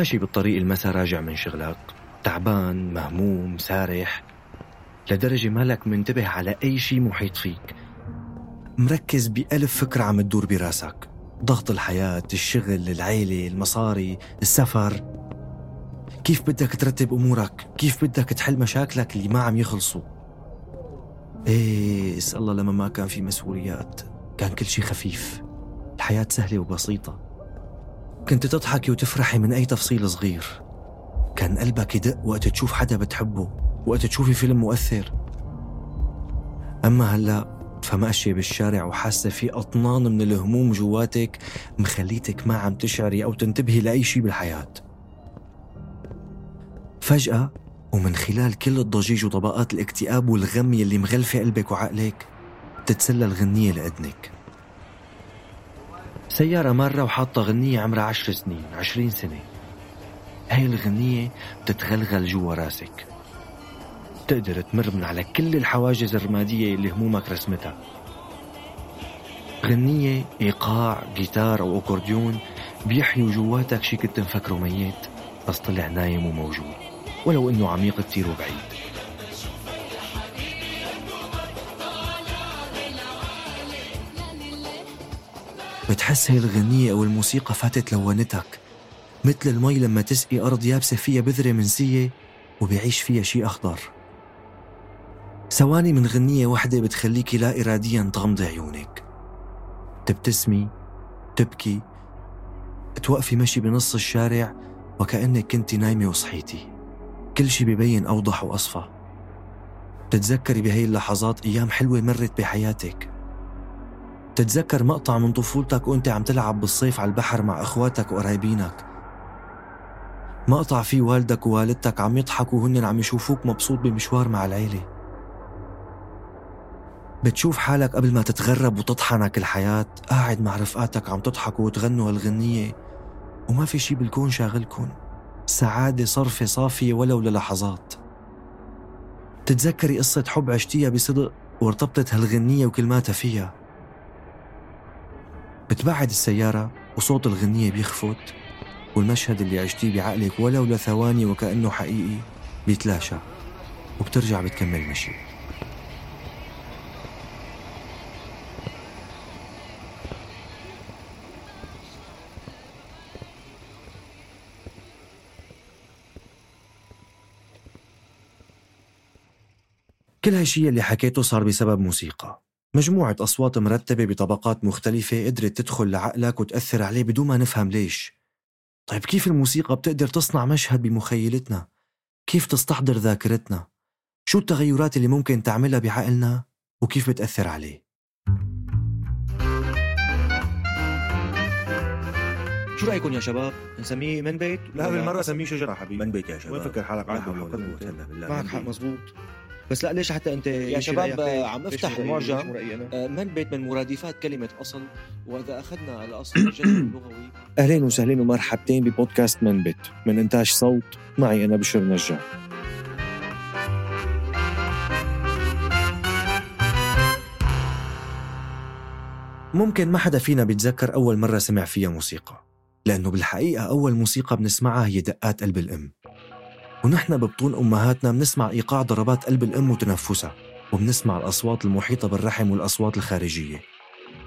ماشي بالطريق المسا راجع من شغلك. تعبان مهموم سارح. لدرجة مالك منتبه على أي شيء محيط فيك مركز بألف فكرة عم تدور براسك. ضغط الحياة الشغل العيلة المصاري السفر. كيف بدك ترتب أمورك؟ كيف بدك تحل مشاكلك اللي ما عم يخلصوا؟ إيه اسأل الله لما ما كان في مسؤوليات. كان كل شيء خفيف. الحياة سهلة وبسيطة. كنت تضحكي وتفرحي من أي تفصيل صغير. كان قلبك يدق وقت تشوف حدا بتحبه وقت تشوفي فيلم مؤثر. أما هلأ فماشية بالشارع وحاسة في أطنان من الهموم جواتك مخليتك ما عم تشعري أو تنتبهي لأي شيء بالحياة. فجأة ومن خلال كل الضجيج وطبقات الاكتئاب والغم يلي مغلفة قلبك وعقلك تتسلى الغنية لأذنك. سيارة مرة وحاطة غنية عمرها عشر سنين عشرين سنة. هاي الغنية بتتغلغل جوا راسك. بتقدر تمر من على كل الحواجز الرمادية اللي همومك رسمتها. غنية إيقاع جيتار أو أكورديون بيحيوا جواتك شي كنت مفكره ميت بس طلع نايم وموجود. ولو إنه عميق كتير وبعيد. بتحس هي الغنية أو الموسيقى فاتت لونتك مثل المي لما تسقي أرض يابسة فيها بذرة منسية وبيعيش فيها شي أخضر. ثواني من غنية واحدة بتخليكي لا إراديا تغمضي عيونك. تبتسمي تبكي توقفي مشي بنص الشارع وكأنك كنتي نايمة وصحيتي. كل شي ببين أوضح وأصفى. تتذكري بهي اللحظات أيام حلوة مرت بحياتك. تتذكر مقطع من طفولتك وانت عم تلعب بالصيف على البحر مع اخواتك وقرايبينك مقطع فيه والدك ووالدتك عم يضحكوا وهن عم يشوفوك مبسوط بمشوار مع العيلة. بتشوف حالك قبل ما تتغرب وتطحنك الحياة قاعد مع رفقاتك عم تضحكوا وتغنوا هالغنية وما في شي بالكون شاغلكن. سعادة صرفة صافية ولو للحظات. تتذكري قصة حب عشتيها بصدق وارتبطت هالغنية وكلماتها فيها. بتبعد السيارة وصوت الغنية بيخفت والمشهد اللي عشتيه بعقلك ولو لثواني وكأنه حقيقي بيتلاشى وبترجع بتكمل مشي. كل هالشي اللي حكيته صار بسبب موسيقى. مجموعة أصوات مرتبة بطبقات مختلفة قدرت تدخل لعقلك وتأثر عليه بدون ما نفهم ليش طيب كيف الموسيقى بتقدر تصنع مشهد بمخيلتنا؟ كيف تستحضر ذاكرتنا؟ شو التغيرات اللي ممكن تعملها بعقلنا وكيف بتأثر عليه؟ شو رأيكم يا شباب؟ نسميه من بيت؟ لا بالمرة سميه شجرة حبيبي من بيت يا شباب وين فكر حالك بالله معك حق بيت. مزبوط بس لا ليش حتى أنت يا شباب عم أفتح المعجم. آه، من بيت من مرادفات كلمة أصل؟ وإذا أخذنا الأصل الجذر اللغوي أهلين وسهلين ومرحبتين ببودكاست من بيت. من إنتاج صوت معي أنا بشر نجار ممكن ما حدا فينا بيتذكر أول مرة سمع فيها موسيقى لأنه بالحقيقة أول موسيقى بنسمعها هي دقات قلب الأم. ونحن ببطون أمهاتنا بنسمع إيقاع ضربات قلب الأم وتنفسها وبنسمع الأصوات المحيطة بالرحم والأصوات الخارجية.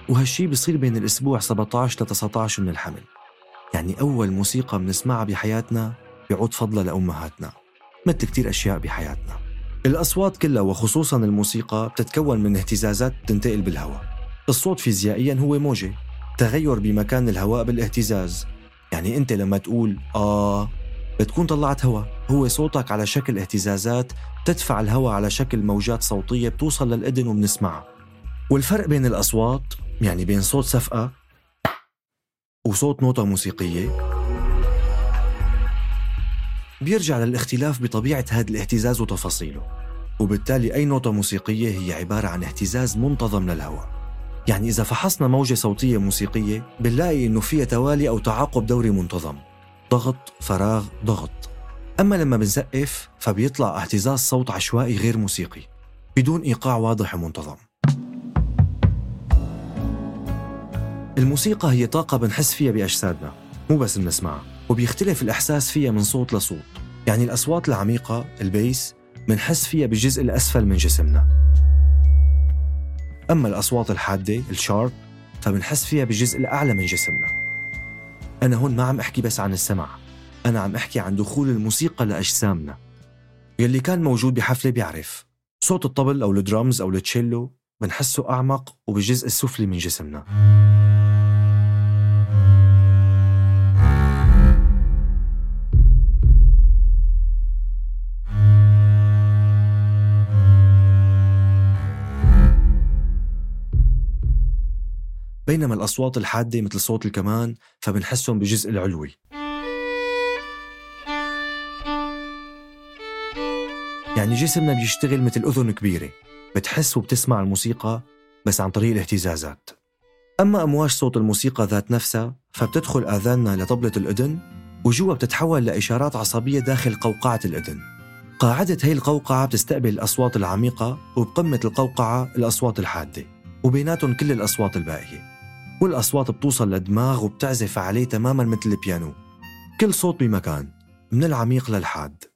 وهالشي بصير بين الأسبوع 17 ل 19 من الحمل. يعني أول موسيقى بنسمعها بحياتنا بيعود فضلها لأمهاتنا. مثل كتير أشياء بحياتنا. الأصوات كلها وخصوصا الموسيقى بتتكون من اهتزازات تنتقل بالهواء. الصوت فيزيائيا هو موجة. تغير بمكان الهواء بالإهتزاز. يعني أنت لما تقول آه بتكون طلعت هواء. هو صوتك على شكل اهتزازات تدفع الهواء على شكل موجات صوتية بتوصل للإذن وبنسمعها والفرق بين الأصوات يعني بين صوت سفقة وصوت نوتة موسيقية بيرجع للاختلاف بطبيعة هذا الاهتزاز وتفاصيله. وبالتالي أي نوتة موسيقية هي عبارة عن اهتزاز منتظم للهواء. يعني إذا فحصنا موجة صوتية موسيقية بنلاقي إنه فيها توالي أو تعاقب دوري منتظم. ضغط فراغ ضغط. أما لما بنسقف فبيطلع اهتزاز صوت عشوائي غير موسيقي بدون إيقاع واضح ومنتظم. الموسيقى هي طاقة بنحس فيها بأجسادنا مو بس بنسمعها وبيختلف الإحساس فيها من صوت لصوت. يعني الأصوات العميقة البيس بنحس فيها بالجزء الأسفل من جسمنا. أما الأصوات الحادة الشارب فبنحس فيها بالجزء الأعلى من جسمنا. أنا هون ما عم أحكي بس عن السمع. أنا عم أحكي عن دخول الموسيقى لأجسامنا. يلي كان موجود بحفلة بيعرف. صوت الطبل أو الدرامز أو التشيلو بنحسه أعمق وبالجزء السفلي من جسمنا. بينما الأصوات الحادة مثل صوت الكمان فبنحسهم بالجزء العلوي. يعني جسمنا بيشتغل مثل أذن كبيرة. بتحس وبتسمع الموسيقى بس عن طريق الاهتزازات. أما أمواج صوت الموسيقى ذات نفسها فبتدخل آذاننا لطبلة الأذن وجوا بتتحول لإشارات عصبية داخل قوقعة الأذن. قاعدة هي القوقعة بتستقبل الأصوات العميقة وبقمة القوقعة الأصوات الحادة وبيناتهم كل الأصوات الباقية. والأصوات بتوصل للدماغ وبتعزف عليه تماما مثل البيانو. كل صوت بمكان من العميق للحاد.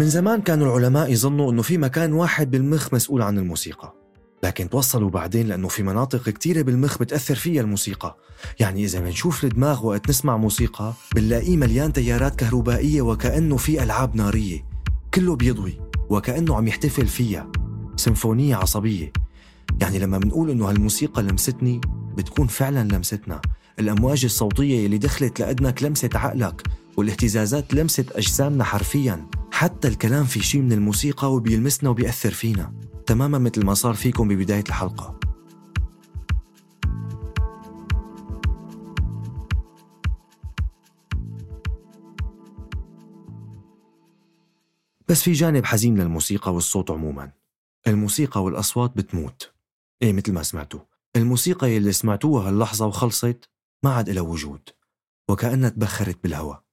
من زمان كانوا العلماء يظنوا إنه في مكان واحد بالمخ مسؤول عن الموسيقى. لكن توصلوا بعدين لأنه في مناطق كثيرة بالمخ بتأثر فيها الموسيقى. يعني إذا بنشوف الدماغ وقت نسمع موسيقى بنلاقيه مليان تيارات كهربائية وكأنه في ألعاب نارية. كله بيضوي وكأنه عم يحتفل فيها. سيمفونية عصبية. يعني لما بنقول إنه هالموسيقى لمستني بتكون فعلا لمستنا. الأمواج الصوتية اللي دخلت لأدنك لمست عقلك والاهتزازات لمست أجسامنا حرفيا. حتى الكلام في شيء من الموسيقى وبيلمسنا وبيأثر فينا. تماما مثل ما صار فيكم ببداية الحلقة. بس في جانب حزين للموسيقى والصوت عموما. الموسيقى والأصوات بتموت. إيه مثل ما سمعتوا. الموسيقى يلي سمعتوها هاللحظة وخلصت ما عاد إلها وجود. وكأنها تبخرت بالهواء.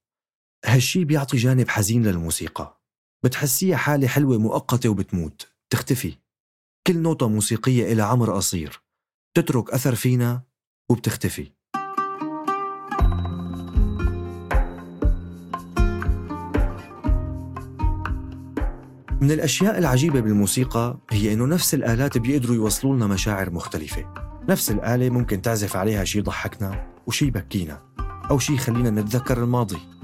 هالشي بيعطي جانب حزين للموسيقى. بتحسيها حالة حلوة مؤقتة وبتموت. تختفي. كل نوتة موسيقية إلى عمر قصير. تترك أثر فينا وبتختفي. من الأشياء العجيبة بالموسيقى هي إنه نفس الآلات بيقدروا يوصلوا لنا مشاعر مختلفة. نفس الآلة ممكن تعزف عليها شي يضحكنا وشي يبكينا أو شي يخلينا نتذكر الماضي.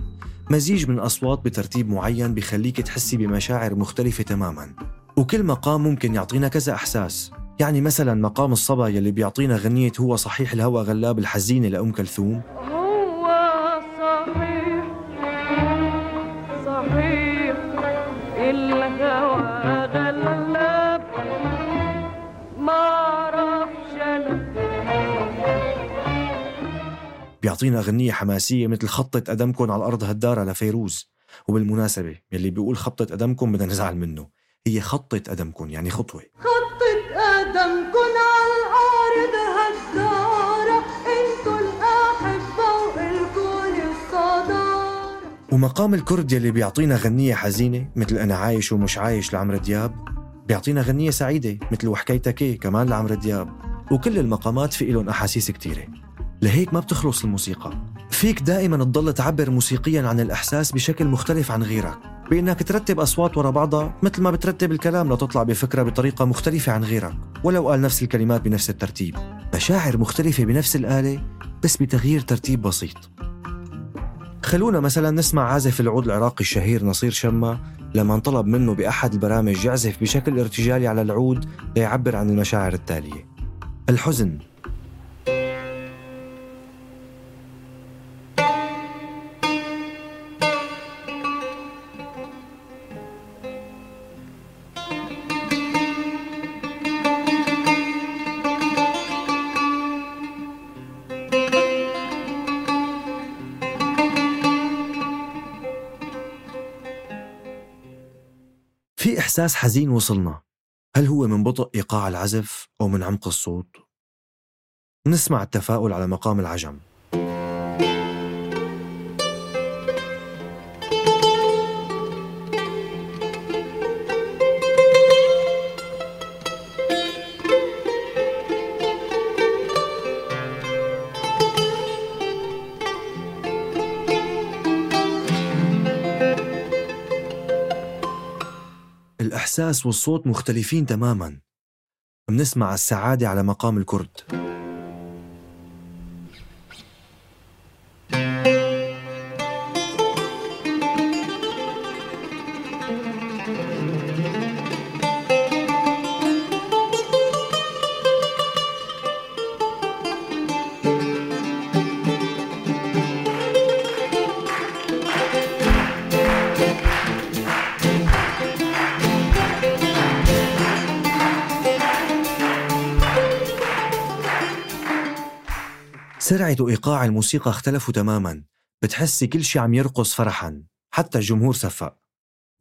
مزيج من أصوات بترتيب معين بخليك تحسي بمشاعر مختلفة تماما. وكل مقام ممكن يعطينا كذا إحساس. يعني مثلا مقام الصبا يلي بيعطينا غنية هو صحيح الهوى غلاب الحزينة لأم كلثوم. بيعطينا غنية حماسية مثل خطة قدمكم على الأرض هالدارة لفيروز وبالمناسبة يلي بيقول خطة قدمكم بدنا نزعل منه. هي خطة قدمكم يعني خطوة. خطة قدمكن على الأرض هالدارة انتو الأحبة وإلكن الصدارة. ومقام الكرد يلي بيعطينا غنية حزينة مثل أنا عايش ومش عايش لعمرو دياب بيعطينا غنية سعيدة مثل وحكايتك إيه كمان لعمرو دياب. وكل المقامات في إلهم أحاسيس كتيرة. لهيك ما بتخلص الموسيقى. فيك دائما تضل تعبر موسيقيا عن الإحساس بشكل مختلف عن غيرك. بإنك ترتب أصوات ورا بعضها مثل ما بترتب الكلام لتطلع بفكرة بطريقة مختلفة عن غيرك ولو قال نفس الكلمات بنفس الترتيب. مشاعر مختلفة بنفس الآلة بس بتغيير ترتيب بسيط. خلونا مثلا نسمع عازف العود العراقي الشهير نصير شمة لما انطلب منه بأحد البرامج يعزف بشكل ارتجالي على العود ليعبر عن المشاعر التالية. الحزن. إحساس حزين وصلنا هل هو من بطء إيقاع العزف أو من عمق الصوت؟ نسمع التفاؤل على مقام العجم الإحساس والصوت مختلفين تماما. منسمع السعادة على مقام الكرد. سرعة وإيقاع الموسيقى اختلفوا تماما. بتحسي كل شي عم يرقص فرحا. حتى الجمهور صفق.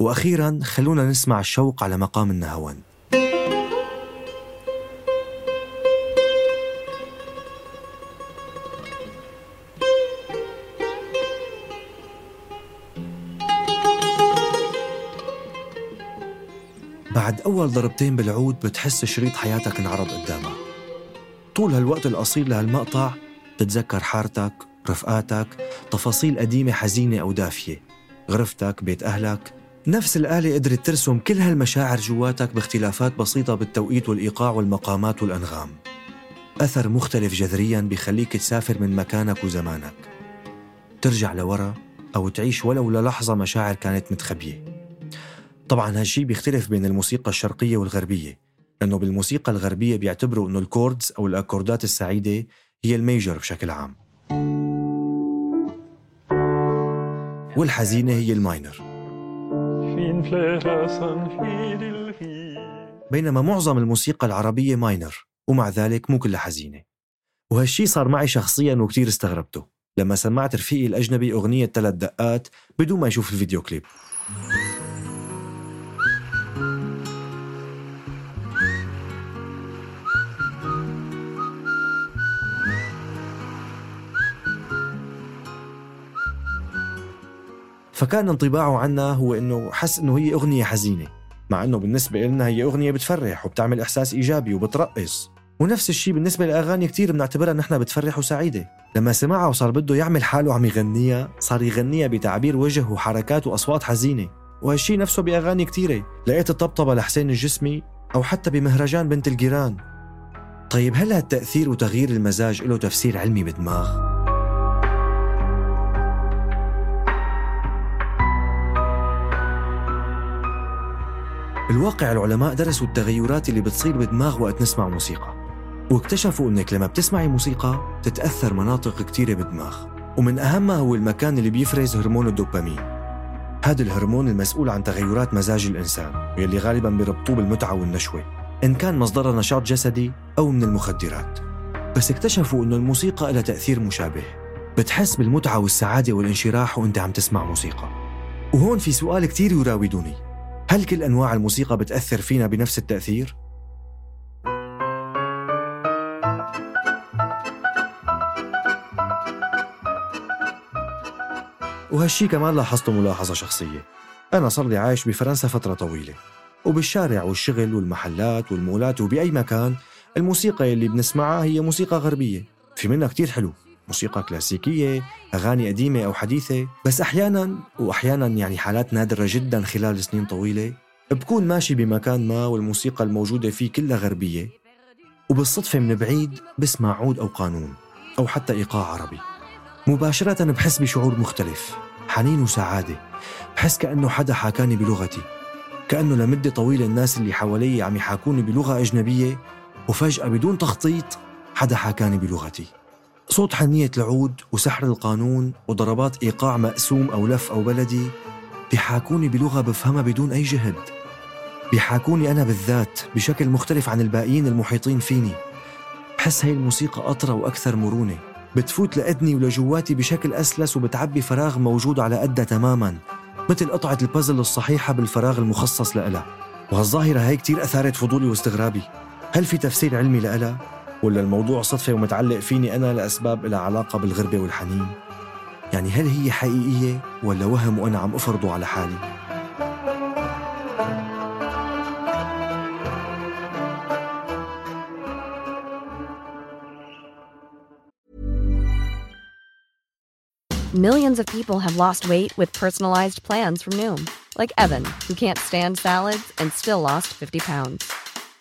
وأخيرا خلونا نسمع الشوق على مقام النهوان. بعد أول ضربتين بالعود بتحس شريط حياتك انعرض قدامك. طول هالوقت القصير لهالمقطع بتتذكر حارتك رفقاتك تفاصيل قديمة حزينة أو دافية. غرفتك بيت أهلك. نفس الآلة قدرت ترسم كل هالمشاعر جواتك باختلافات بسيطة بالتوقيت والإيقاع والمقامات والأنغام. أثر مختلف جذريا بيخليك تسافر من مكانك وزمانك. ترجع لورا أو تعيش ولو للحظة مشاعر كانت متخبية. طبعا هالشي بيختلف بين الموسيقى الشرقية والغربية لأنه بالموسيقى الغربية بيعتبروا أنه ال chords أو الأكوردات السعيدة هي ال major بشكل عام. والحزينة هي ال minor. بينما معظم الموسيقى العربية minor ومع ذلك مو كلها حزينة. وهالشي صار معي شخصيا وكتير استغربته لما سمعت رفيقي الأجنبي أغنية ثلاث دقات بدون ما يشوف ال video clip. فكان انطباعه عنا هو إنه حس إنه هي أغنية حزينة مع إنه بالنسبة لنا هي أغنية بتفرح وبتعمل إحساس إيجابي وبترقص. ونفس الشيء بالنسبة لأغاني كتير بنعتبرها نحن بتفرح وسعيدة. لما سمعها وصار بده يعمل حاله عم يغنيها صار يغنيها بتعبير وجه وحركات وأصوات حزينة. وهالشي نفسه بأغاني كتيرة. لقيت الطبطبة لحسين الجسمي أو حتى بمهرجان بنت الجيران. طيب هل هالتأثير وتغيير المزاج له تفسير علمي بالدماغ بالواقع العلماء درسوا التغيرات اللي بتصير بالدماغ وقت نسمع موسيقى. واكتشفوا إنك لما بتسمعي موسيقى تتاثر مناطق كتيرة بالدماغ ومن أهمها هو المكان اللي بيفرز هرمون الدوبامين. هذا الهرمون المسؤول عن تغيرات مزاج الإنسان واللي غالبا بيربطوه بالمتعة والنشوة إن كان مصدرها نشاط جسدي أو من المخدرات. بس اكتشفوا إنه الموسيقى لها تأثير مشابه. بتحس بالمتعة والسعادة والانشراح وأنت عم تسمع موسيقى. وهون في سؤال كتير يراودني هل كل أنواع الموسيقى بتأثر فينا بنفس التأثير؟ وهالشي كمان لاحظته ملاحظة شخصية. أنا صار لي عايش بفرنسا فترة طويلة وبالشارع والشغل والمحلات والمولات وبأي مكان الموسيقى اللي بنسمعها هي موسيقى غربية في منها كتير حلو. موسيقى كلاسيكية أغاني قديمة أو حديثة. بس أحيانا وأحيانا يعني حالات نادرة جدا خلال سنين طويلة بكون ماشي بمكان ما والموسيقى الموجودة فيه كلها غربية. وبالصدفة من بعيد بسمع عود أو قانون أو حتى إيقاع عربي. مباشرة بحس بشعور مختلف حنين وسعادة. بحس كأنه حدا حاكاني بلغتي. كأنه لمدة طويلة الناس اللي حوالي عم يحاكوني بلغة أجنبية وفجأة بدون تخطيط حدا حاكاني بلغتي. صوت حنية العود وسحر القانون وضربات إيقاع مقسوم أو لف أو بلدي بيحاكوني بلغة بفهمها بدون أي جهد. بيحاكوني أنا بالذات بشكل مختلف عن الباقيين المحيطين فيني. بحس هاي الموسيقى أطرى وأكثر مرونة. بتفوت لأدني ولجواتي بشكل أسلس وبتعبي فراغ موجود على قدها تماما مثل قطعة البازل الصحيحة بالفراغ المخصص لها وهالظاهرة هاي كتير أثارت فضولي واستغرابي. هل في تفسير علمي لها؟ ولا الموضوع صدفة ومتعلق فيني أنا لأسباب لها علاقة بالغربة والحنين؟ يعني هل هي حقيقية ولا وهم وأنا عم أفرضه على حالي؟ Millions of people have lost weight with personalized plans from Noom, like Evan, who can't stand salads and still lost 50 pounds.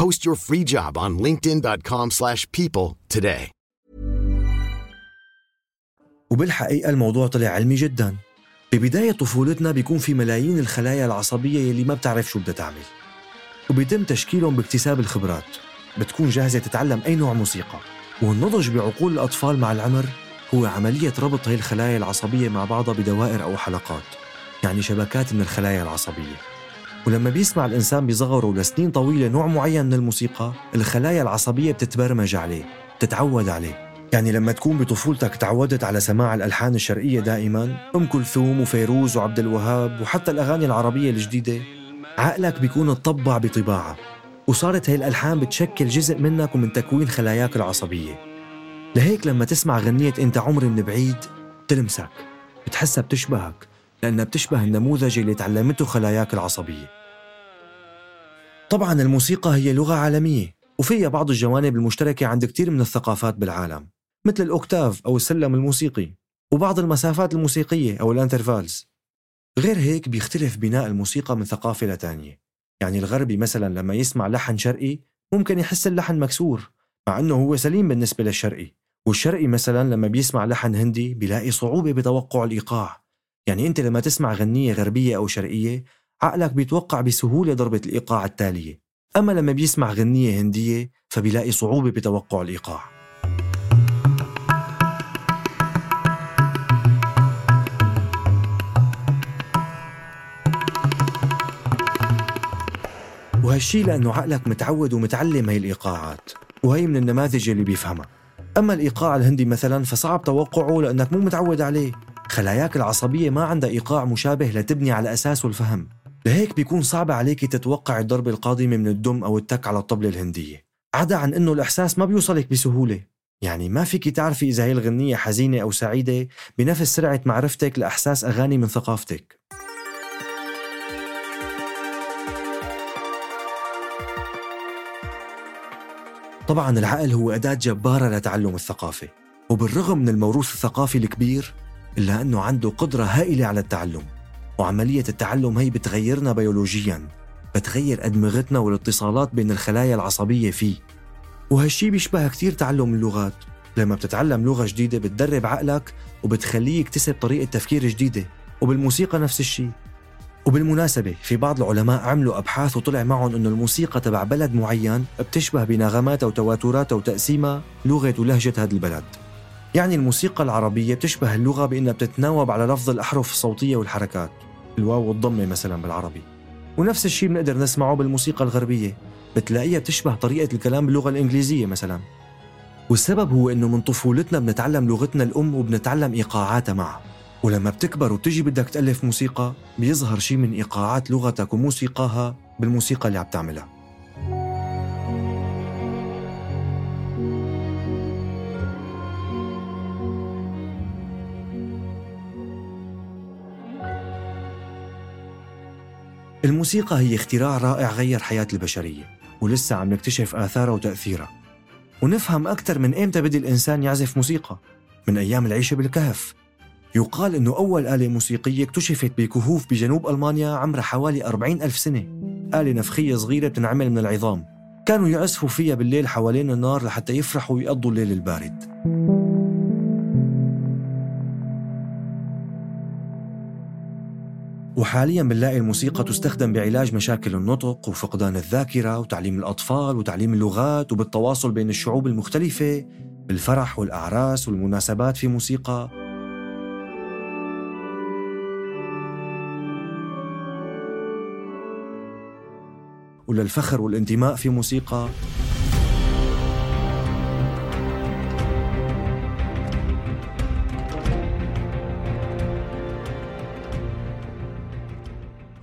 Post your free job on linkedin.com/people slash people today. وبالحقيقة الموضوع طلع علمي جدا. ببداية طفولتنا بيكون في ملايين الخلايا العصبية يلي ما بتعرف شو بدها تعمل. وبيتم تشكيلهم باكتساب الخبرات. بتكون جاهزة تتعلم أي نوع موسيقى. والنضج بعقول الأطفال مع العمر هو عملية ربط هي الخلايا العصبية مع بعضها بدوائر أو حلقات. يعني شبكات من الخلايا العصبية. ولما بيسمع الإنسان بصغره لسنين طويلة نوع معين من الموسيقى الخلايا العصبية بتتبرمج عليه بتتعود عليه. يعني لما تكون بطفولتك تعودت على سماع الألحان الشرقية دائما أم كلثوم وفيروز وعبد الوهاب وحتى الأغاني العربية الجديدة عقلك بيكون اتطبع بطباعها وصارت هي الألحان بتشكل جزء منك ومن تكوين خلاياك العصبية. لهيك لما تسمع غنية أنت عمري من بعيد بتلمسك بتحسها بتشبهك. لأنها بتشبه النموذج اللي تعلمته خلاياك العصبية. طبعا الموسيقى هي لغة عالمية وفيها بعض الجوانب المشتركة عند كتير من الثقافات بالعالم مثل الأوكتاف أو السلم الموسيقي وبعض المسافات الموسيقية أو الانترفالز. غير هيك بيختلف بناء الموسيقى من ثقافة لتانية. يعني الغربي مثلا لما يسمع لحن شرقي ممكن يحس اللحن مكسور مع أنه هو سليم بالنسبة للشرقي والشرقي مثلا لما بيسمع لحن هندي بيلاقي صعوبة بتوقع الإيقاع. يعني أنت لما تسمع غنية غربية أو شرقية عقلك بيتوقع بسهولة ضربة الإيقاع التالية. أما لما بيسمع غنية هندية فبيلاقي صعوبة بتوقع الإيقاع. وهالشي لأنه عقلك متعود ومتعلم هي الإيقاعات وهي من النماذج اللي بيفهمها. أما الإيقاع الهندي مثلا فصعب توقعه لأنك مو متعود عليه. خلاياك العصبية ما عندها إيقاع مشابه لتبني على أساسه الفهم. لهيك بيكون صعب عليك تتوقع الضربة القادمة من الدم أو التك على الطبلة الهندية. عدا عن أنه الإحساس ما بيوصلك بسهولة. يعني ما فيك تعرفي إذا هي الغنية حزينة أو سعيدة بنفس سرعة معرفتك لإحساس أغاني من ثقافتك. طبعا العقل هو أداة جبارة لتعلم الثقافة. وبالرغم من الموروث الثقافي الكبير إلا أنه عنده قدرة هائلة على التعلم وعملية التعلم هي بتغيرنا بيولوجيا بتغير أدمغتنا والاتصالات بين الخلايا العصبية فيه. وهالشي بيشبه كتير تعلم اللغات. لما بتتعلم لغة جديدة بتدرب عقلك وبتخليه يكتسب طريقة تفكير جديدة وبالموسيقى نفس الشيء وبالمناسبة في بعض العلماء عملوا أبحاث وطلع معهم أنه الموسيقى تبع بلد معين بتشبه بنغماتها وتواتراتها وتقسيمها لغة ولهجة هذا البلد. يعني الموسيقى العربية بتشبه اللغة بأنها بتتناوب على لفظ الأحرف الصوتية والحركات الواو والضمة مثلا بالعربي. ونفس الشيء بنقدر نسمعه بالموسيقى الغربية بتلاقيها بتشبه طريقة الكلام باللغة الإنجليزية مثلا. والسبب هو إنه من طفولتنا بنتعلم لغتنا الأم وبنتعلم إيقاعاتها معها. ولما بتكبر وتجي بدك تألف موسيقى بيظهر شيء من إيقاعات لغتك وموسيقاها بالموسيقى اللي عم تعملها. الموسيقى هي اختراع رائع غير حياة البشرية ولسه عم نكتشف آثارها وتأثيرها ونفهم أكثر من إمتى بدي الإنسان يعزف موسيقى. من أيام العيشة بالكهف. يقال أنه أول آلة موسيقية اكتشفت بكهوف بجنوب ألمانيا عمرها حوالي 40 ألف سنة. آلة نفخية صغيرة بتنعمل من العظام. كانوا يعزفوا فيها بالليل حوالين النار لحتى يفرحوا ويقضوا الليل البارد. وحاليا بنلاقي الموسيقى تستخدم بعلاج مشاكل النطق وفقدان الذاكرة وتعليم الأطفال وتعليم اللغات وبالتواصل بين الشعوب المختلفة بالفرح والأعراس والمناسبات في موسيقى. وللفخر والانتماء في موسيقى.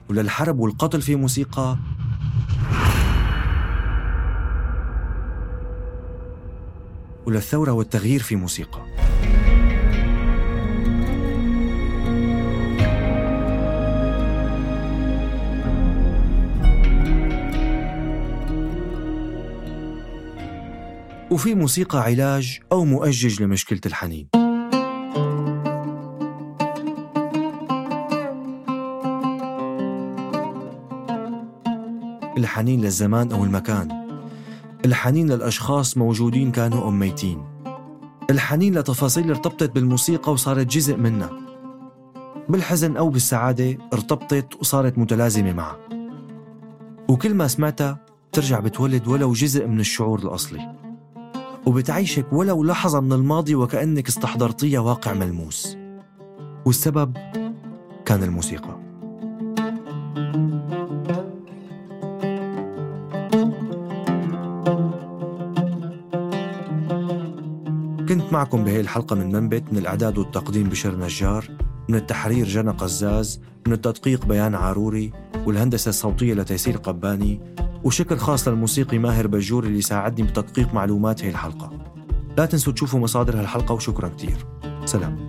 وللحرب والقتل في موسيقى؟ وللثورة والتغيير في موسيقى؟ وفي موسيقى علاج أو مؤجج لمشكلة الحنين. الحنين للزمان أو المكان. الحنين للأشخاص موجودين كانوا أو ميتين الحنين لتفاصيل ارتبطت بالموسيقى وصارت جزء منها بالحزن أو بالسعادة ارتبطت وصارت متلازمة معها وكل ما سمعتها ترجع بتولد ولو جزء من الشعور الأصلي. وبتعيشك ولو لحظة من الماضي وكأنك استحضرتيها واقع ملموس. والسبب كان الموسيقى. كنت معكم بهي الحلقة من منبت من الإعداد والتقديم بشر نجار من التحرير جنى قزاز من التدقيق بيان عاروري والهندسة الصوتية لتيسير قباني وشكر خاص للموسيقي ماهر بجور اللي ساعدني بتدقيق معلومات هي الحلقة. لا تنسوا تشوفوا مصادر هالحلقة وشكرا كتير. سلام.